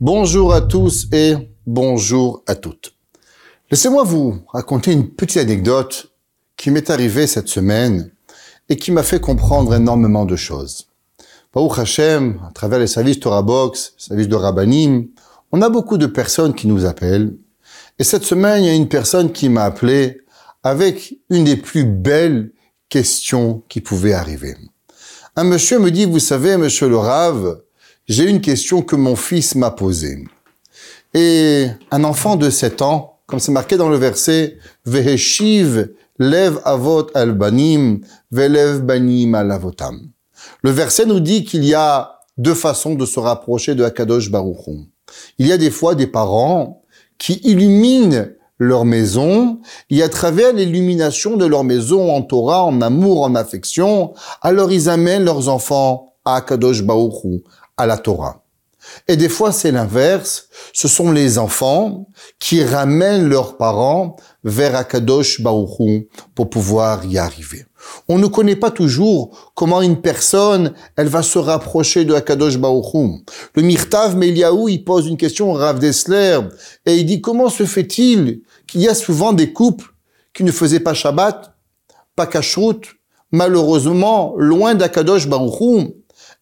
Bonjour à tous et bonjour à toutes. Laissez-moi vous raconter une petite anecdote qui m'est arrivée cette semaine et qui m'a fait comprendre énormément de choses. Baruch Hashem, à travers les services Torah Box, les services de Rabbanim, on a beaucoup de personnes qui nous appellent. Et cette semaine, il y a une personne qui m'a appelé avec une des plus belles questions qui pouvaient arriver. Un monsieur me dit, vous savez, monsieur le Rave, j'ai une question que mon fils m'a posée. Et un enfant de 7 ans, comme c'est marqué dans le verset, Veheshiv lev avot albanim, velev banim alavotam. Le verset nous dit qu'il y a deux façons de se rapprocher de Akadosh Baruch Il y a des fois des parents qui illuminent leur maison, et à travers l'illumination de leur maison en Torah, en amour, en affection, alors ils amènent leurs enfants à Akadosh Baruch à la Torah. Et des fois, c'est l'inverse. Ce sont les enfants qui ramènent leurs parents vers Akadosh Baruchou pour pouvoir y arriver. On ne connaît pas toujours comment une personne, elle va se rapprocher de Akadosh Baruchou. Le Mirtav Meliaou, il pose une question au Rav Dessler et il dit comment se fait-il qu'il y a souvent des couples qui ne faisaient pas Shabbat, pas Kashrut, malheureusement loin d'Akadosh Baruchou,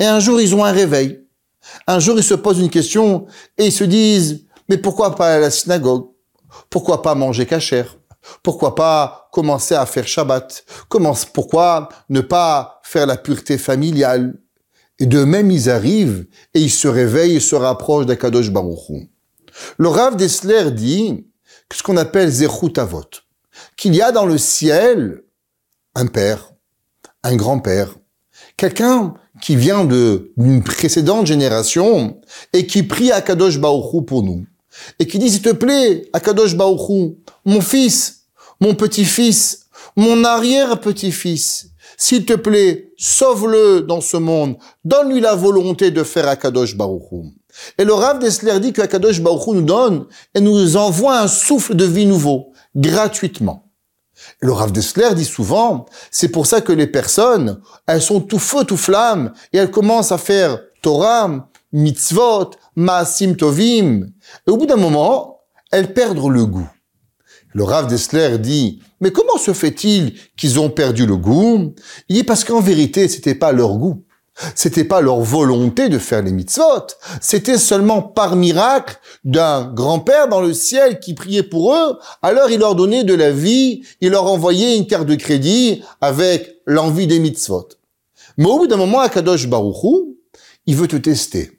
et un jour ils ont un réveil. Un jour, ils se posent une question et ils se disent, mais pourquoi pas à la synagogue? Pourquoi pas manger cachère Pourquoi pas commencer à faire Shabbat? Pourquoi ne pas faire la pureté familiale? Et de même, ils arrivent et ils se réveillent et se rapprochent d'Akadosh Baruch Le Rav Dessler dit ce qu'on appelle Zechut Avot, qu'il y a dans le ciel un père, un grand-père, quelqu'un qui vient de d'une précédente génération et qui prie à Kadosh pour nous et qui dit s'il te plaît Akadosh Baouchou mon fils mon petit-fils mon arrière-petit-fils s'il te plaît sauve-le dans ce monde donne-lui la volonté de faire Akadosh Baouchou et le Rav Dessler dit que Akadosh Baouchou nous donne et nous envoie un souffle de vie nouveau gratuitement le Rav Dessler dit souvent, c'est pour ça que les personnes, elles sont tout feu, tout flamme, et elles commencent à faire Torah, mitzvot, maasim tovim. Et au bout d'un moment, elles perdent le goût. Le Rav Dessler dit, mais comment se fait-il qu'ils ont perdu le goût? Il dit parce qu'en vérité, c'était pas leur goût. C'était pas leur volonté de faire les mitzvot. C'était seulement par miracle d'un grand-père dans le ciel qui priait pour eux. Alors il leur donnait de la vie, il leur envoyait une carte de crédit avec l'envie des mitzvot. Mais au bout d'un moment, Akadosh Baruchou, il veut te tester.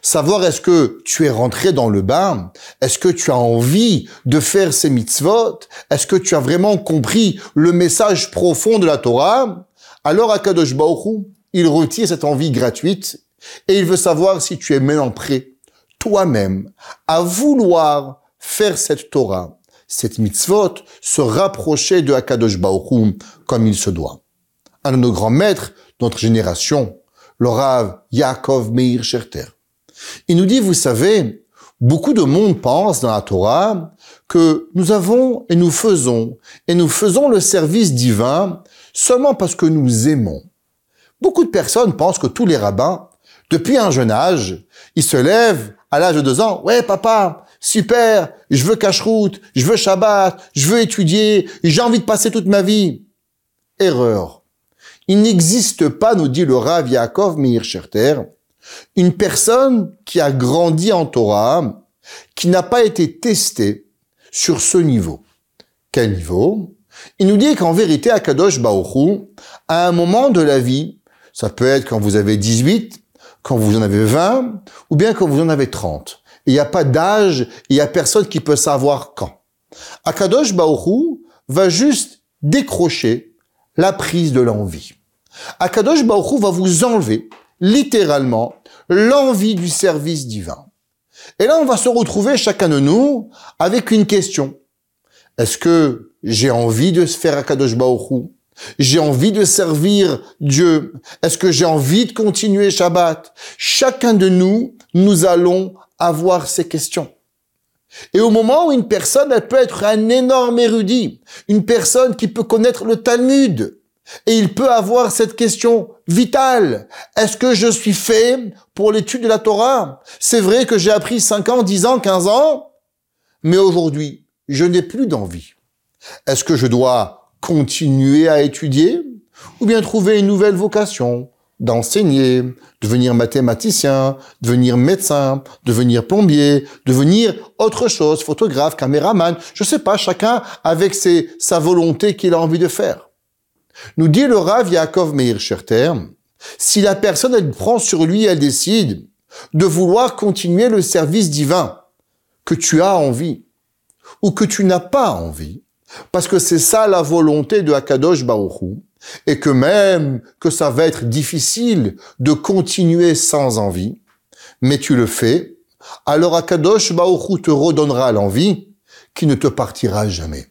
Savoir est-ce que tu es rentré dans le bain, est-ce que tu as envie de faire ces mitzvot, est-ce que tu as vraiment compris le message profond de la Torah, alors Akadosh Baruchou, il retire cette envie gratuite et il veut savoir si tu es maintenant prêt, toi-même, à vouloir faire cette Torah, cette mitzvot, se rapprocher de Akadosh Baruch comme il se doit. Un de nos grands maîtres, notre génération, le Rav Yaakov Meir Scherter. Il nous dit, vous savez, beaucoup de monde pense dans la Torah que nous avons et nous faisons, et nous faisons le service divin seulement parce que nous aimons. Beaucoup de personnes pensent que tous les rabbins, depuis un jeune âge, ils se lèvent à l'âge de deux ans. Ouais, papa, super, je veux cache-route, je veux Shabbat, je veux étudier, j'ai envie de passer toute ma vie. Erreur. Il n'existe pas, nous dit le Rav Yaakov Meir Scherter, une personne qui a grandi en Torah, qui n'a pas été testée sur ce niveau. Quel niveau? Il nous dit qu'en vérité, Akadosh Baoru, à un moment de la vie, ça peut être quand vous avez 18, quand vous en avez 20, ou bien quand vous en avez 30. Il n'y a pas d'âge, il n'y a personne qui peut savoir quand. Akadosh Baoru va juste décrocher la prise de l'envie. Akadosh Baoru va vous enlever, littéralement, l'envie du service divin. Et là, on va se retrouver, chacun de nous, avec une question. Est-ce que j'ai envie de se faire Akadosh Baoru j'ai envie de servir Dieu. Est-ce que j'ai envie de continuer Shabbat? Chacun de nous, nous allons avoir ces questions. Et au moment où une personne, elle peut être un énorme érudit, une personne qui peut connaître le Talmud, et il peut avoir cette question vital. Est-ce que je suis fait pour l'étude de la Torah? C'est vrai que j'ai appris 5 ans, 10 ans, 15 ans, mais aujourd'hui, je n'ai plus d'envie. Est-ce que je dois continuer à étudier ou bien trouver une nouvelle vocation d'enseigner, devenir mathématicien, devenir médecin, devenir plombier, devenir autre chose, photographe, caméraman, je sais pas, chacun avec ses, sa volonté qu'il a envie de faire. Nous dit le Rav Yaakov Meir Scherter, si la personne elle prend sur lui, elle décide de vouloir continuer le service divin que tu as envie ou que tu n'as pas envie, parce que c'est ça la volonté de Akadosh Baruch et que même que ça va être difficile de continuer sans envie, mais tu le fais, alors Akadosh Baruch te redonnera l'envie qui ne te partira jamais.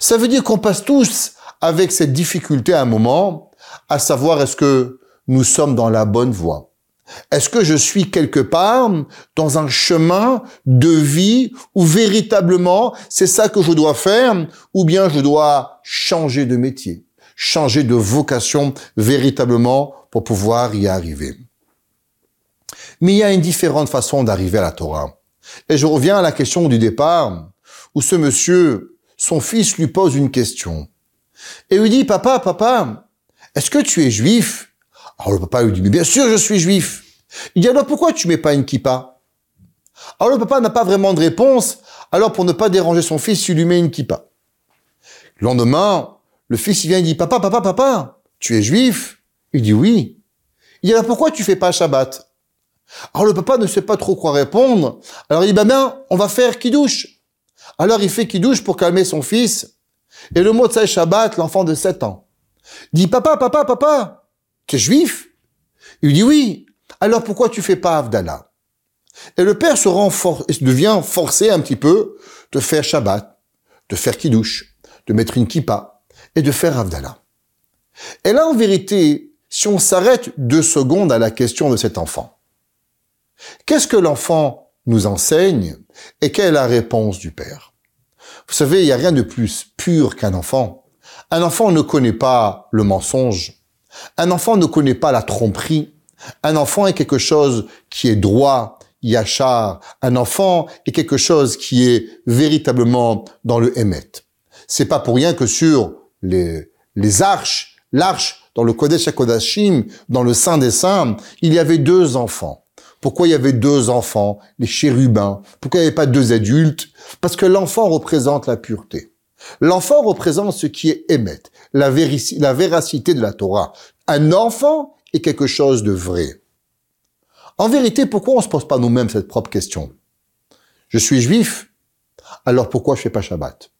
Ça veut dire qu'on passe tous avec cette difficulté à un moment, à savoir est-ce que nous sommes dans la bonne voie. Est-ce que je suis quelque part dans un chemin de vie où véritablement c'est ça que je dois faire ou bien je dois changer de métier, changer de vocation véritablement pour pouvoir y arriver? Mais il y a une différente façon d'arriver à la Torah. Et je reviens à la question du départ où ce monsieur, son fils lui pose une question. Et lui dit, papa, papa, est-ce que tu es juif? Alors le papa lui dit, mais bien sûr je suis juif. Il dit, alors pourquoi tu mets pas une kippa? Alors le papa n'a pas vraiment de réponse, alors pour ne pas déranger son fils, il lui met une kippa. Le lendemain, le fils il vient et dit, papa, papa, papa, tu es juif? Il dit, oui. Il dit, alors pourquoi tu fais pas Shabbat? Alors le papa ne sait pas trop quoi répondre, alors il dit, bah bien, on va faire kidouche. Alors il fait kidouche pour calmer son fils, et le mot de Shabbat, l'enfant de 7 ans, dit Papa, papa, papa, tu es juif? Il dit Oui. Alors pourquoi tu fais pas Avdallah Et le père se rend devient forcé un petit peu de faire Shabbat, de faire Kiddush, de mettre une kippa et de faire Avdallah. Et là, en vérité, si on s'arrête deux secondes à la question de cet enfant, qu'est-ce que l'enfant nous enseigne et quelle est la réponse du père? Vous savez, il n'y a rien de plus pur qu'un enfant. Un enfant ne connaît pas le mensonge. Un enfant ne connaît pas la tromperie. Un enfant est quelque chose qui est droit, yachar. Un enfant est quelque chose qui est véritablement dans le émet. C'est pas pour rien que sur les, les arches, l'arche dans le Kodesh HaKodashim, dans le Saint des Saints, il y avait deux enfants. Pourquoi il y avait deux enfants, les chérubins? Pourquoi il n'y avait pas deux adultes? Parce que l'enfant représente la pureté. L'enfant représente ce qui est émet, la, véracité de la Torah. Un enfant est quelque chose de vrai. En vérité, pourquoi on ne se pose pas nous-mêmes cette propre question? Je suis juif, alors pourquoi je fais pas Shabbat?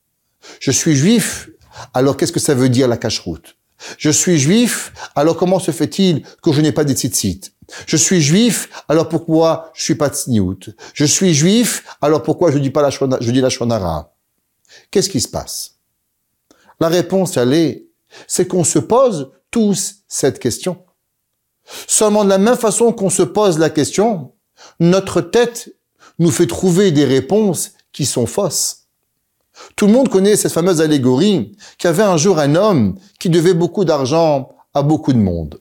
Je suis juif, alors qu'est-ce que ça veut dire la cache-route? Je suis juif, alors comment se fait-il que je n'ai pas des tzitzit? Je suis juif, alors pourquoi je suis pas tsniout Je suis juif, alors pourquoi je dis pas je dis la shonara? Qu'est-ce qui se passe? La réponse, elle est, c'est qu'on se pose tous cette question. Seulement de la même façon qu'on se pose la question, notre tête nous fait trouver des réponses qui sont fausses. Tout le monde connaît cette fameuse allégorie qu'il y avait un jour un homme qui devait beaucoup d'argent à beaucoup de monde.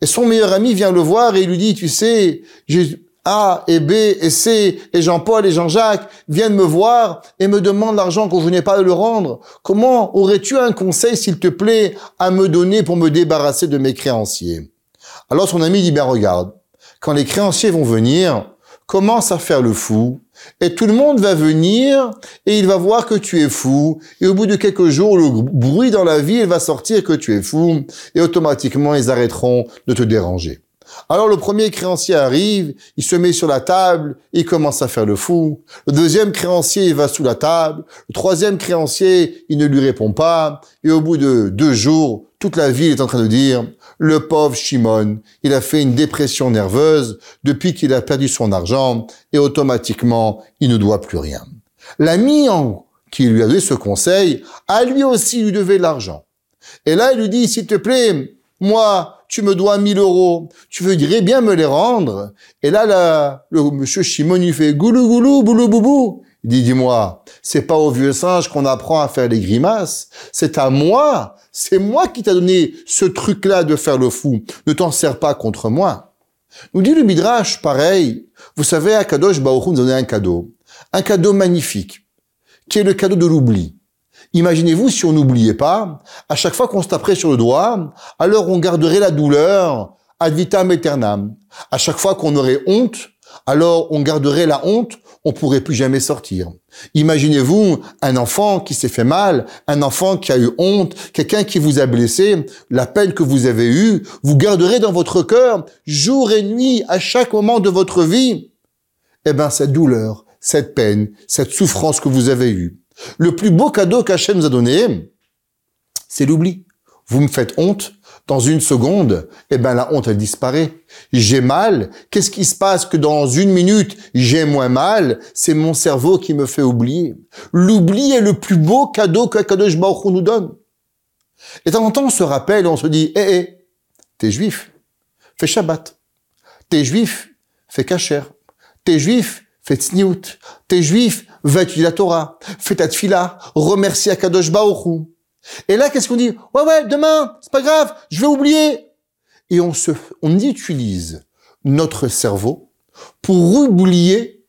Et son meilleur ami vient le voir et lui dit, tu sais, A et B et C et Jean-Paul et Jean-Jacques viennent me voir et me demandent l'argent que je n'ai pas à le rendre. Comment aurais-tu un conseil, s'il te plaît, à me donner pour me débarrasser de mes créanciers? Alors son ami dit, ben regarde, quand les créanciers vont venir, commence à faire le fou, et tout le monde va venir, et il va voir que tu es fou, et au bout de quelques jours, le bruit dans la ville va sortir que tu es fou, et automatiquement, ils arrêteront de te déranger. Alors le premier créancier arrive, il se met sur la table, il commence à faire le fou. Le deuxième créancier, il va sous la table. Le troisième créancier, il ne lui répond pas. Et au bout de deux jours, toute la ville est en train de dire, le pauvre Shimon, il a fait une dépression nerveuse depuis qu'il a perdu son argent et automatiquement, il ne doit plus rien. L'ami qui lui a donné ce conseil, a lui aussi lui devait de l'argent. Et là, il lui dit, s'il te plaît, moi, tu me dois 1000 euros, tu voudrais bien me les rendre. Et là, le monsieur Shimon, il fait goulou goulou, boulou boubou. Il dit, dis-moi, c'est pas au vieux singe qu'on apprend à faire les grimaces, c'est à moi c'est moi qui t'a donné ce truc-là de faire le fou. Ne t'en sers pas contre moi. Nous dit le Midrash, pareil. Vous savez, à Kadosh Baruch nous donnait un cadeau. Un cadeau magnifique, qui est le cadeau de l'oubli. Imaginez-vous si on n'oubliait pas, à chaque fois qu'on se taperait sur le doigt, alors on garderait la douleur ad vitam aeternam. À chaque fois qu'on aurait honte, alors on garderait la honte, on pourrait plus jamais sortir. Imaginez-vous un enfant qui s'est fait mal, un enfant qui a eu honte, quelqu'un qui vous a blessé, la peine que vous avez eue, vous garderez dans votre cœur jour et nuit à chaque moment de votre vie. Eh ben, cette douleur, cette peine, cette souffrance que vous avez eue. Le plus beau cadeau qu'Hachem nous a donné, c'est l'oubli. Vous me faites honte, dans une seconde, eh ben la honte elle disparaît. J'ai mal. Qu'est-ce qui se passe que dans une minute j'ai moins mal? C'est mon cerveau qui me fait oublier. L'oubli est le plus beau cadeau que Kadosh nous donne. Et de temps en temps on se rappelle, on se dit, hé, eh, hé, t'es juif, fais Shabbat. T'es juif, fais Kacher. T'es juif, fais Tzniut. T'es juif, va étudier la Torah. Fais ta tfila. Remercie Akadosh Baruch et là, qu'est-ce qu'on dit? Ouais, ouais, demain, c'est pas grave, je vais oublier. Et on se, on utilise notre cerveau pour oublier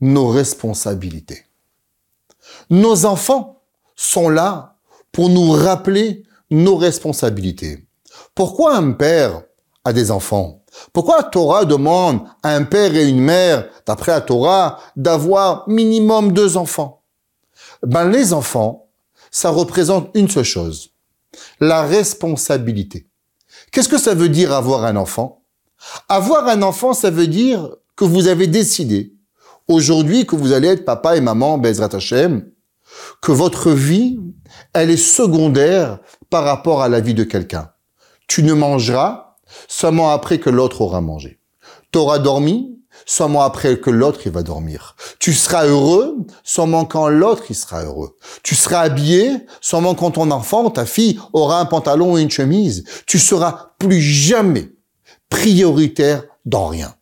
nos responsabilités. Nos enfants sont là pour nous rappeler nos responsabilités. Pourquoi un père a des enfants? Pourquoi la Torah demande à un père et une mère, d'après la Torah, d'avoir minimum deux enfants? Ben les enfants, ça représente une seule chose, la responsabilité. Qu'est-ce que ça veut dire avoir un enfant? Avoir un enfant, ça veut dire que vous avez décidé aujourd'hui que vous allez être papa et maman, Bezrat Hashem, que votre vie, elle est secondaire par rapport à la vie de quelqu'un. Tu ne mangeras seulement après que l'autre aura mangé. Tu auras dormi seulement après que l'autre il va dormir. Tu seras heureux seulement quand l'autre il sera heureux. Tu seras habillé seulement quand ton enfant, ta fille aura un pantalon et une chemise. Tu seras plus jamais prioritaire dans rien.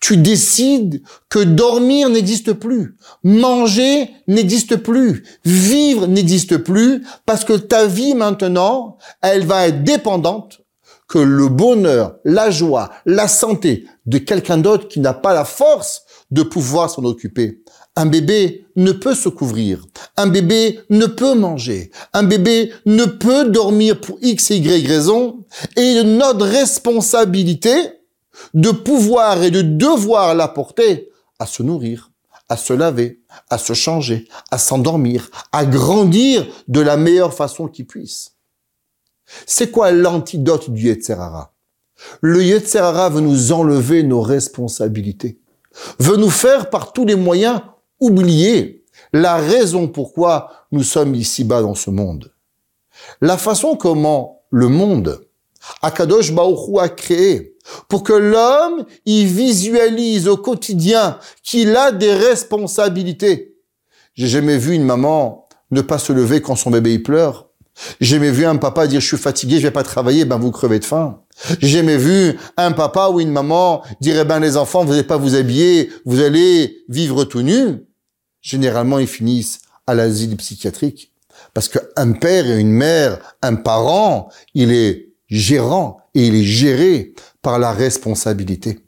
Tu décides que dormir n'existe plus, manger n'existe plus, vivre n'existe plus, parce que ta vie maintenant, elle va être dépendante que le bonheur, la joie, la santé de quelqu'un d'autre qui n'a pas la force de pouvoir s'en occuper. Un bébé ne peut se couvrir. Un bébé ne peut manger. Un bébé ne peut dormir pour X et Y raison. Et notre responsabilité de pouvoir et de devoir l'apporter à se nourrir, à se laver, à se changer, à s'endormir, à grandir de la meilleure façon qu'il puisse. C'est quoi l'antidote du Yetzerara? Le Yetzerara veut nous enlever nos responsabilités, veut nous faire par tous les moyens oublier la raison pourquoi nous sommes ici-bas dans ce monde. La façon comment le monde, Akadosh Baruch a créé pour que l'homme y visualise au quotidien qu'il a des responsabilités. J'ai jamais vu une maman ne pas se lever quand son bébé y pleure. J'ai jamais vu un papa dire je suis fatigué, je vais pas travailler, ben vous crevez de faim. J'ai jamais vu un papa ou une maman dire eh ben les enfants, vous n'allez pas vous habiller, vous allez vivre tout nu. Généralement, ils finissent à l'asile psychiatrique parce qu'un père et une mère, un parent, il est gérant et il est géré par la responsabilité.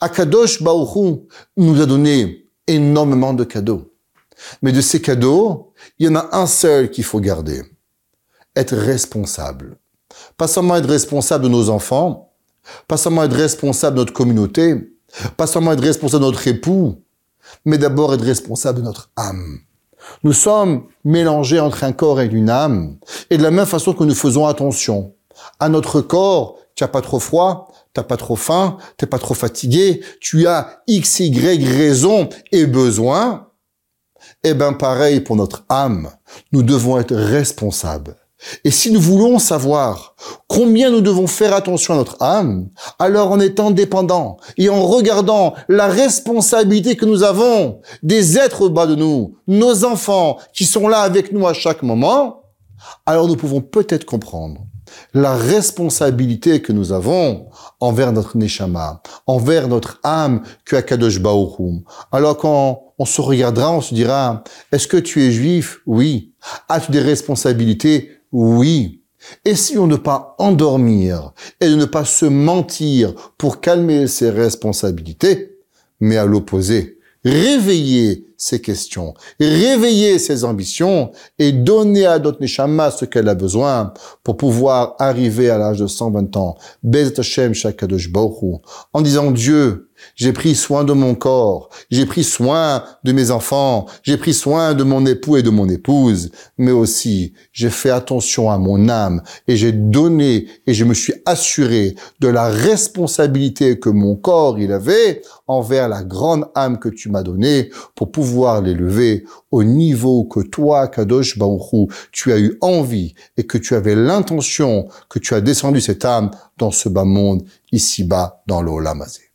Akadosh Baoru nous a donné énormément de cadeaux. Mais de ces cadeaux, il y en a un seul qu'il faut garder être responsable. Pas seulement être responsable de nos enfants, pas seulement être responsable de notre communauté, pas seulement être responsable de notre époux, mais d'abord être responsable de notre âme. Nous sommes mélangés entre un corps et une âme. Et de la même façon que nous faisons attention à notre corps, tu n'as pas trop froid, tu n'as pas trop faim, tu n'es pas trop fatigué, tu as X, Y raison et besoin. Eh ben, pareil pour notre âme. Nous devons être responsables. Et si nous voulons savoir combien nous devons faire attention à notre âme, alors en étant dépendants et en regardant la responsabilité que nous avons des êtres au bas de nous, nos enfants qui sont là avec nous à chaque moment, alors nous pouvons peut-être comprendre la responsabilité que nous avons envers notre neshama, envers notre âme que Akadosh. Alors quand on se regardera, on se dira, est-ce que tu es juif? Oui. As-tu des responsabilités? Oui. Essayons de ne pas endormir et de ne pas se mentir pour calmer ses responsabilités, mais à l'opposé, réveiller ses questions, réveiller ses ambitions et donner à notre Neshama ce qu'elle a besoin pour pouvoir arriver à l'âge de 120 ans, Bezat Hashem Shakadosh en disant Dieu, j'ai pris soin de mon corps, j'ai pris soin de mes enfants, j'ai pris soin de mon époux et de mon épouse, mais aussi j'ai fait attention à mon âme et j'ai donné et je me suis assuré de la responsabilité que mon corps il avait envers la grande âme que tu m'as donnée pour l'élever au niveau que toi, Kadosh Baruchou, tu as eu envie et que tu avais l'intention que tu as descendu cette âme dans ce bas monde, ici-bas, dans l'Olamazé.